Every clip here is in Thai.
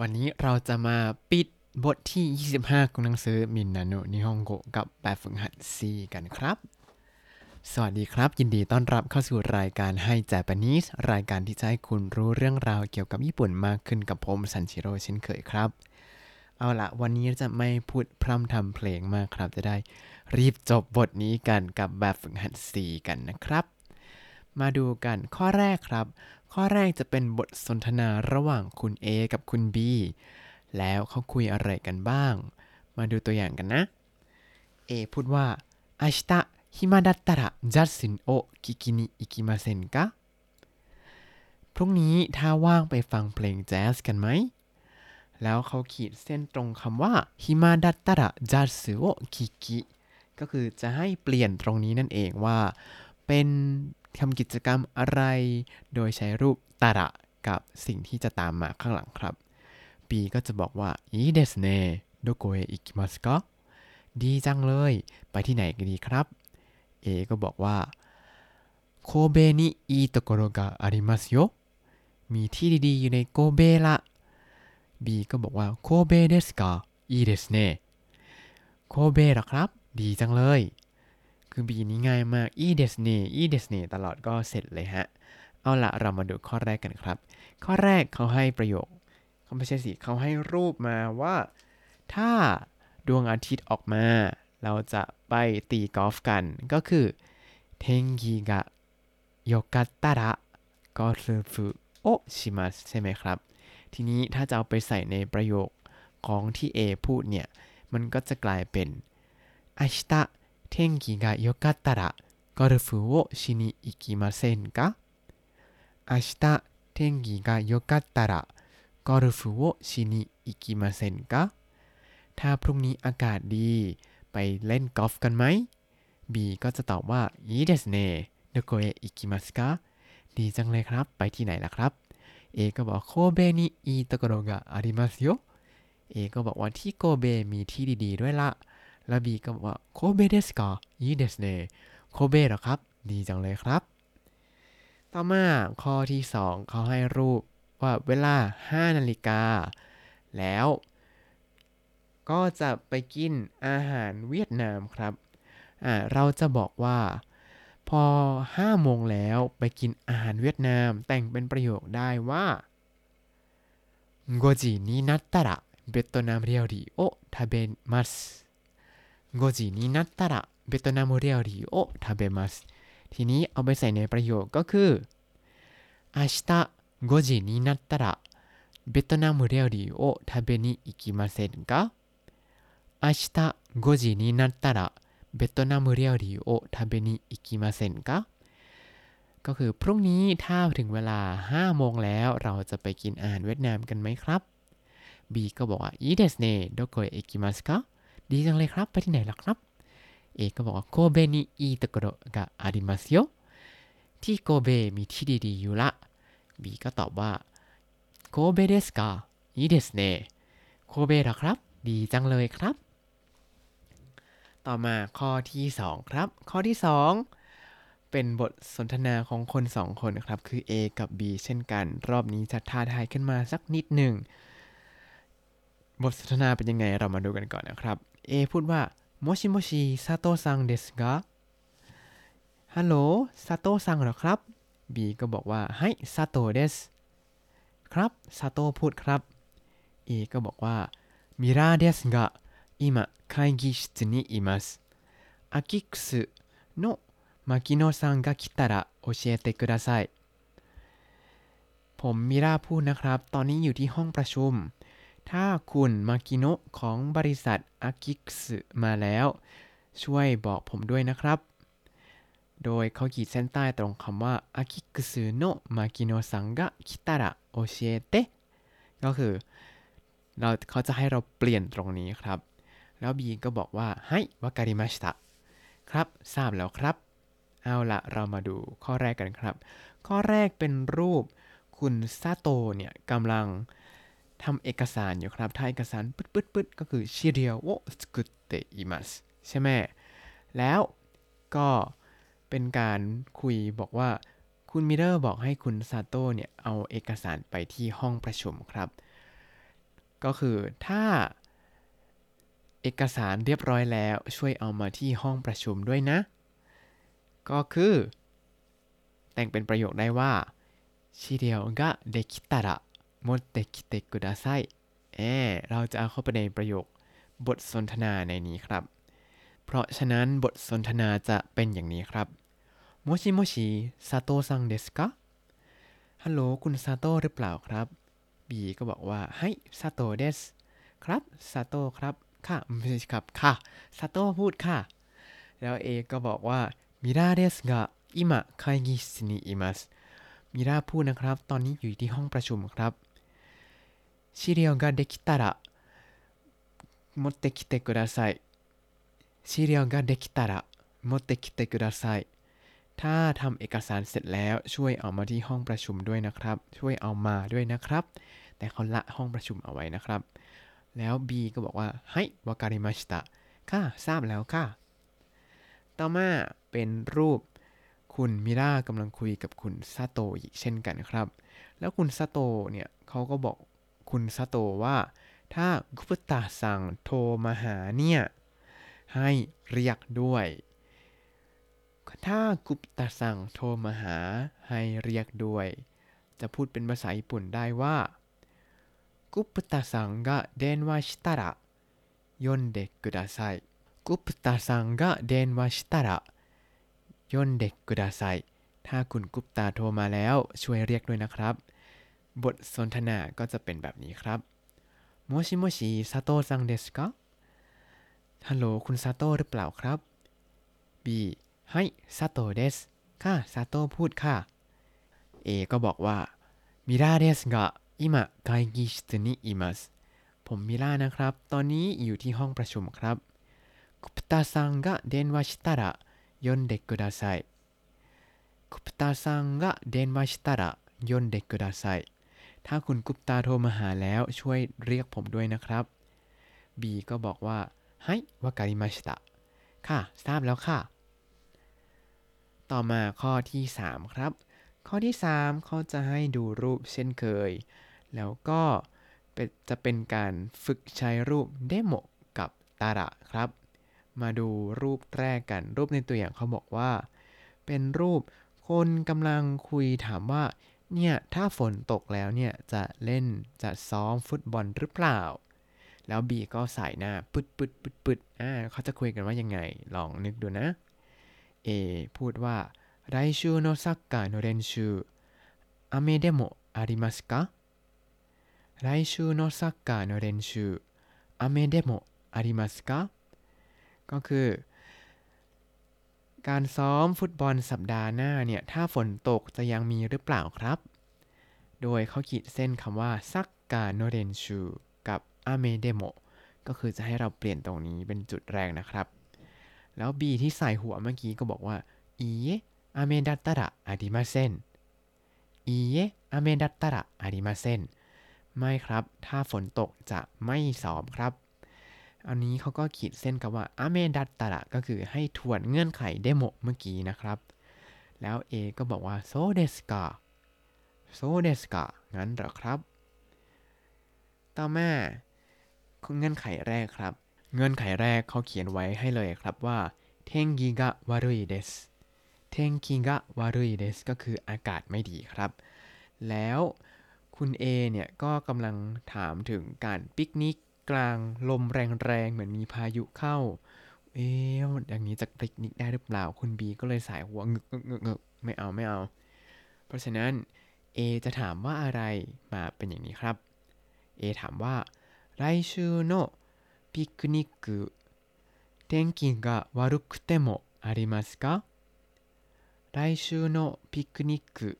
วันนี้เราจะมาปิดบทที่ 25 ของหนังสือมินนาโนนิฮงโกกับแบบฝึกหัด C กันครับ สวัสดีครับ ยินดีต้อนรับเข้าสู่รายการให้ Japanese รายการที่จะให้คุณรู้เรื่องราวเกี่ยวกับญี่ปุ่นมากขึ้นกับผมซันชิโร่เช่นเคยครับ เอาละวันนี้จะไม่พูดพร่ำทำเพลงมากครับจะได้รีบจบบทนี้กันกับแบบฝึกหัด C กันนะครับ มาดูกันข้อแรกครับ ข้อแรกจะเป็นบทสนทนาระหว่างคุณ A กับคุณ B แล้วเขาคุยอะไรกันบ้าง มาดูตัวอย่างกันนะ A พูดว่า明日暇だったらジャスンを聞きに行きませんかพรุ่งนี้ถ้าว่างไปฟังเพลงแจ๊สกันไหม แล้วเขาขีดเส้นตรงคำว่าฮิมาดัตตระจัสโอคิกิก็คือจะให้เปลี่ยนตรงนี้นั่นเองว่า เป็น ทำกิจกรรมอะไร โดยใช้รูป たら กับสิ่งที่จะตามมาข้างหลังครับ B ก็จะบอกว่าいいですね、どこへ行きますか ดีจังเลย ไปที่ไหนกันดีครับ A ก็บอกว่า神戸にいい所がありますよ มีที่ดีๆ อยู่ในโกเบละ B ก็บอกว่า神戸ですか、いいですねโคเบเหรอครับ ดีจังเลย คือ B นี้ง่ายมาก e d e s n y e d e s n y ตลอดก็เสร็จเลยฮะ เอาละเรามาดูข้อแรกกันครับ ข้อแรกเขาให้ประโยคเขาไม่ใช่สิเขาให้รูปมาว่า ถ้าดวงอาทิตย์ออกมา เราจะไปตีกอล์ฟกัน ก็คือเทงกีกะโยกัตตาระกอล์ฟุโอชิมัสใช่ไหมครับ ทีนี้ถ้าจะเอาไปใส่ในประโยคของที่ A พูดเนี่ย มันก็จะกลายเป็นอาชิตะ 天気が良かったらゴルフをしに行きませんか明日天気が良かったらゴルフをしに行きませんかถ้าพรุ่งนี้อากาศดี ไปเล่นกอล์ฟกันไหม B ก็จะตอบว่าいいですねどこへ行きますかดีจังเลยครับ ไปที่ไหนล่ะครับ A ก็บอกโคเบนิいいところがありますよ A ก็บอกว่าที่โกเบมีที่ดีๆด้วยละ แล้ว B ก็บอกว่าโคเบเดสกาอีเดสเนโคเบเหรอครับ ดีจังเลยครับ ต่อมาข้อที่ 2 เขาให้รูปว่าเวลา 5 นาฬิกา แล้ว ก็จะไปกินอาหารเวียดนามครับ อ่า เราจะบอกว่า พอ 5 โมงแล้วไปกินอาหารเวียดนาม แต่งเป็นประโยคได้ว่า5時になったらベトナム料理を食べます 5時になったらベトナム料理を食べますทีนี้เอาไปใส่ในประโยคก็คือ明日5時になったらベトナム料理を食べに行きませんか明日5時になったらベトナム料理を食べに行きませんかก็คือพรุ่งนี้ถ้าถึงเวลา 5 โมงแล้ว เราจะไปกินอาหารเวียดนามกันไหมครับ B ก็บอกว่าいいですねどこへ行きますか ดีจังเลยครับ ไปที่ไหนล่ะครับ เอก็บอกว่าโคเบนิอีตโกโรกะอาริมัสโยที่โกเบมีที่ดีๆอยู่ละบีก็ตอบว่าโคเบเดสกานี่เดสเน่โคเบหรอครับ ดีจังเลยครับ ต่อมาข้อที่ 2 ครับ ข้อที่ 2 เป็นบทสนทนาของคน 2 คนครับ คือ A กับ B เช่นกัน รอบนี้จะท้าทายขึ้นมาสักนิดหนึ่ง บทสนทนาเป็นยังไงเรามาดูกันก่อนนะครับเอพูดว่าโมชิโมชิซาโตซังเดสกะฮัลโหล佐藤さん เหรอครับบีก็บอกว่าはい、佐藤です ครับซาโตพูดครับเอก็บอกว่าミラーですが、今会議室にいます。アキックスの牧野さんが来たら、教えてください ผมมิราพูดนะครับ ตอนนี้อยู่ที่ห้องประชุม ถ้าคุณมากิโนะของบริษัทอากิกสึมาแล้ว ช่วยบอกผมด้วยนะครับ โดยเขาขีดเส้นใต้ตรงคำว่าอากิกสึโนะมากิโนะซังกะคิตาระโอเชเตะก็คือเราเขาจะให้เราเปลี่ยนตรงนี้ครับ แล้วบีก็บอกว่าให้วาการิมาชิตะครับ ทราบแล้วครับ เอาละเรามาดูข้อแรกกันครับ ข้อแรกเป็นรูปคุณซาโตะเนี่ยกำลัง ทำเอกสารอยู่ครับถ้าเอกสารปึ๊ดปึ๊ดปึ๊ดก็คือชีเดียวโอสกุตเตอิมัสใช่ไหมแล้วก็เป็นการคุยบอกว่าคุณมิเดอร์บอกให้คุณซาโต้เนี่ย เอาเอกสารไปที่ห้องประชุมครับ ก็คือถ้าเอกสารเรียบร้อยแล้วช่วยเอามาที่ห้องประชุมด้วยนะ ก็คือ แต่งเป็นประโยคได้ว่าชีเดียวก็เดคิตาระ 持ってきてくださいเออเราจะเอาเข้าไปในประโยคบทสนทนาในนี้ครับ เพราะฉะนั้นบทสนทนาจะเป็นอย่างนี้ครับโมชิโมชิซาโตะซังเดสกะฮัลโหลคุณซาโตะหรือเปล่าครับบีก็บอกว่าให้ซาโตะเดสครับซาโตะครับค่ะไม่ใช่ครับค่ะซาโตะพูดค่ะ แล้วเอก็บอกว่ามิราเดสกะอิมะไคกิสนิอิมัสมิราพูดนะครับ ตอนนี้อยู่ที่ห้องประชุมครับ 資料ができたら持ってきてください資料ができたら持ってきてくださいถ้าทำเอกสารเสร็จแล้วช่วยเอามาที่ห้องประชุมด้วยนะครับ ช่วยเอามาด้วยนะครับ แต่เขาละห้องประชุมเอาไว้นะครับ แล้ว B ก็บอกว่าให้วาการิมาชิตะค่ะทราบแล้วค่ะ ต่อมาเป็นรูปคุณมิรากำลังคุยกับคุณซาโตะอีกเช่นกันครับ แล้วคุณซาโตะเนี่ยเขาก็บอก คุณซาโตะว่า ถ้ากุปตาสั่งโทรมาหาเนี่ย ให้เรียกด้วย ถ้ากุปตาสั่งโทรมาหาให้เรียกด้วย จะพูดเป็นภาษาญี่ปุ่นได้ว่ากุปตาสั่งが電話したら読んでくださいกุปตาสั่งが電話したら読んでくださいถ้าคุณกุปตาโทรมาแล้วช่วยเรียกด้วยนะครับ บทสนทนาก็จะเป็นแบบนี้ครับโมชิโมชิซาโตะซังเดสกะฮัลโหลคุณซาโตะหรือเปล่าครับ B ให้ซาโตะเดสค่ะซาโตะพูดค่ะ A ก็บอกว่ามิราเดสกะอิมะไกกิชินิอิมัสผมมิรานะครับ ตอนนี้อยู่ที่ห้องประชุมครับคุปตาซังกะเดนวาชิตาระยนเดกุดาไซคุปตาซังกะเดนวาชิตาระยนเดกุดาไซ ถ้าคุณกุปตาโทรมาหาแล้วช่วยเรียกผมด้วยนะครับ B ก็บอกว่าให้วากาลิมาชิตะค่ะ ทราบแล้วค่ะ ต่อมาข้อที่ 3 ครับ ข้อที่ 3 เขาจะให้ดูรูปเช่นเคย แล้วก็จะเป็นการฝึกใช้รูปเดโมกับตาระครับ มาดูรูปแรกกัน รูปในตัวอย่างเขาบอกว่า เป็นรูปคนกำลังคุยถามว่า เนี่ย ถ้าฝนตกแล้วเนี่ย จะเล่นจะซ้อมฟุตบอลหรือเปล่า แล้วบีก็ใส่หน้าปึดปึดปึดปึดอ่าเขาจะคุยกันว่ายังไง ลองนึกดูนะ A พูดว่า来週のサッカーの練習雨でもありますか来週のサッカーの練習雨でもありますかก็คือ การซ้อมฟุตบอลสัปดาห์หน้าเนี่ย ถ้าฝนตกจะยังมีหรือเปล่าครับ โดยเขาขีดเส้นคำว่า サッカーの練習กับ 雨でも ก็คือจะให้เราเปลี่ยนตรงนี้เป็นจุดแรกนะครับ แล้ว B ที่ใส่หัวเมื่อกี้ก็บอกว่าいいえ、雨だったらありません いいえ、雨だったらありません ไม่ครับ ถ้าฝนตกจะไม่ซ้อมครับ อันนี้เขาก็ขีดเส้นกับว่าอาเมดัตตะก็คือให้ทวนเงื่อนไขでも เมื่อกี้นะครับ แล้ว A ก็บอกว่าそうですかโซเดสกางั้นเหรอครับ ต่อมาเงื่อนไขแรกครับ เงื่อนไขแรกเขาเขียนไว้ให้เลยครับว่าเทงกิกะวารุยเดสเทงกิกะวารุยเดสก็คืออากาศไม่ดีครับ แล้วคุณ A เนี่ยก็กำลังถามถึงการปิกนิก กลางลมแรงๆ เหมือนมีพายุเข้า เอ๊ะอย่างนี้จะปิกนิกได้หรือเปล่า คุณ B ก็เลยสายหัวงึกงึกงึกงึกไม่เอาไม่เอา เพราะฉะนั้น A จะถามว่าอะไรมาเป็นอย่างนี้ครับ A ถามว่า来週のピクニック天気が悪くてもありますか来週のピクニック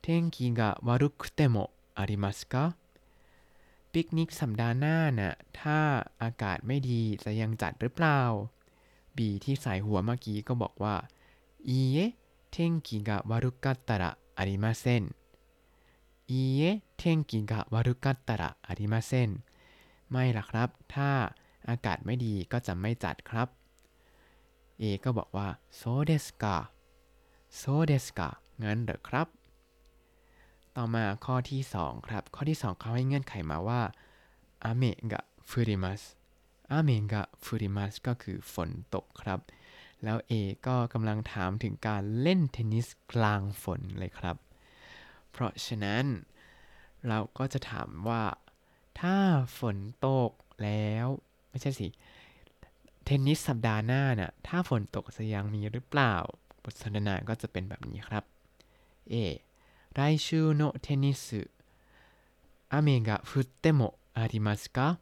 天気が悪くてもありますか ปิกนิกสัปดาห์หน้าน่ะ ถ้าอากาศไม่ดีจะยังจัดหรือเปล่า บีที่ใส่หัวเมื่อกี้ก็บอกว่าいいえ天気が悪かったらありませんいいえ天気が悪かったらありませんไม่ล่ะครับ ถ้าอากาศไม่ดีก็จะไม่จัดครับ A ก็บอกว่าโซเดสกาโซเดสกางั้นเหรอครับ ต่อมาข้อที่ 2 ครับ ข้อที่ 2 เขาให้เงื่อนไขมาว่าอาเมกะฟุริมัสอาเมกะฟุริมัสก็คือฝนตกครับ แล้ว A ก็กำลังถามถึงการเล่นเทนนิสกลางฝนเลยครับ เพราะฉะนั้นเราก็จะถามว่า ถ้าฝนตกแล้ว ไม่ใช่สิ เทนนิสสัปดาห์หน้าน่ะถ้าฝนตกจะยังมีหรือเปล่า บทสนทนาก็จะเป็นแบบนี้ครับ A 来週のテニス雨が降ってもありますか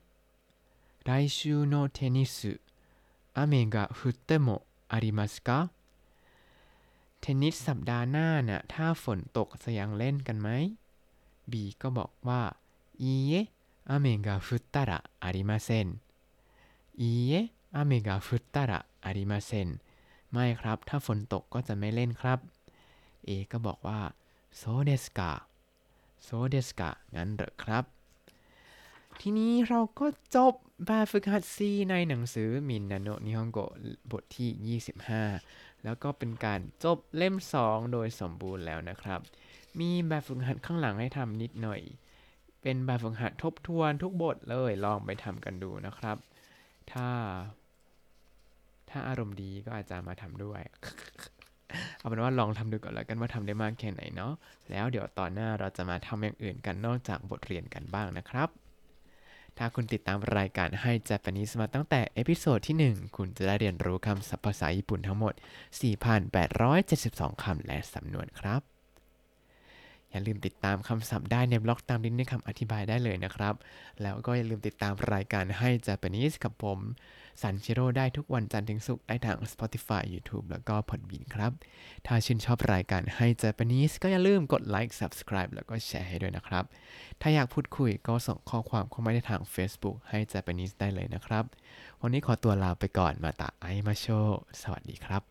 来週のテニス雨が降ってもありますかเทนนิสสัปดาห์หน้าน่ะ ถ้าฝนตกจะยังเล่นกันไหม B ก็บอกว่า いいえ雨が降ったらありませんいいえ雨が降ったらありませんไม่ครับ ถ้าฝนตกก็จะไม่เล่นครับ A ก็บอกว่า โซเดสกาโซเดสกางั้นเหรอครับ ทีนี้เราก็จบแบบฝึกหัด C ในหนังสือมินนาโนนิฮงโกบทที่ 25 แล้วก็เป็นการจบเล่ม 2 โดยสมบูรณ์แล้วนะครับ มีแบบฝึกหัดข้างหลังให้ทำนิดหน่อย เป็นแบบฝึกหัดทบทวนทุกบทเลยลองไปทำกันดูนะครับ ถ้า ถ้าอารมณ์ดีก็อาจจะมาทำด้วย เอาเป็นว่าลองทำดูก่อนแล้วกันว่าทำได้มากแค่ไหนเนาะแล้วเดี๋ยวตอนหน้าเราจะมาทำอย่างอื่นกันนอกจากบทเรียนกันบ้างนะครับ ถ้าคุณติดตามรายการให้ Japanese มาตั้งแต่ episode ที่ 1 คุณจะได้เรียนรู้คำศัพท์ภาษาญี่ปุ่นทั้งหมด 4,872 คำและสำนวนครับ อย่าลืมติดตามคำศัพท์ได้ในบล็อกตามลิงก์ในคำอธิบายได้เลยนะครับ แล้วก็อย่าลืมติดตามรายการให้ Japanese กับผม สันชิโร่ได้ทุกวันจันทร์ถึงศุกร์ได้ทาง Spotify YouTube แล้วก็ Podbean ครับ ถ้าชื่นชอบรายการให้ Japanese ก็อย่าลืมกดไลค์ Subscribe แล้วก็แชร์ให้ด้วยนะครับ ถ้าอยากพูดคุยก็ส่งข้อความเข้ามาได้ทาง Facebook ให้ Japanese ได้เลยนะครับ วันนี้ขอตัวลาไปก่อนมาตาไอมาโช สวัสดีครับ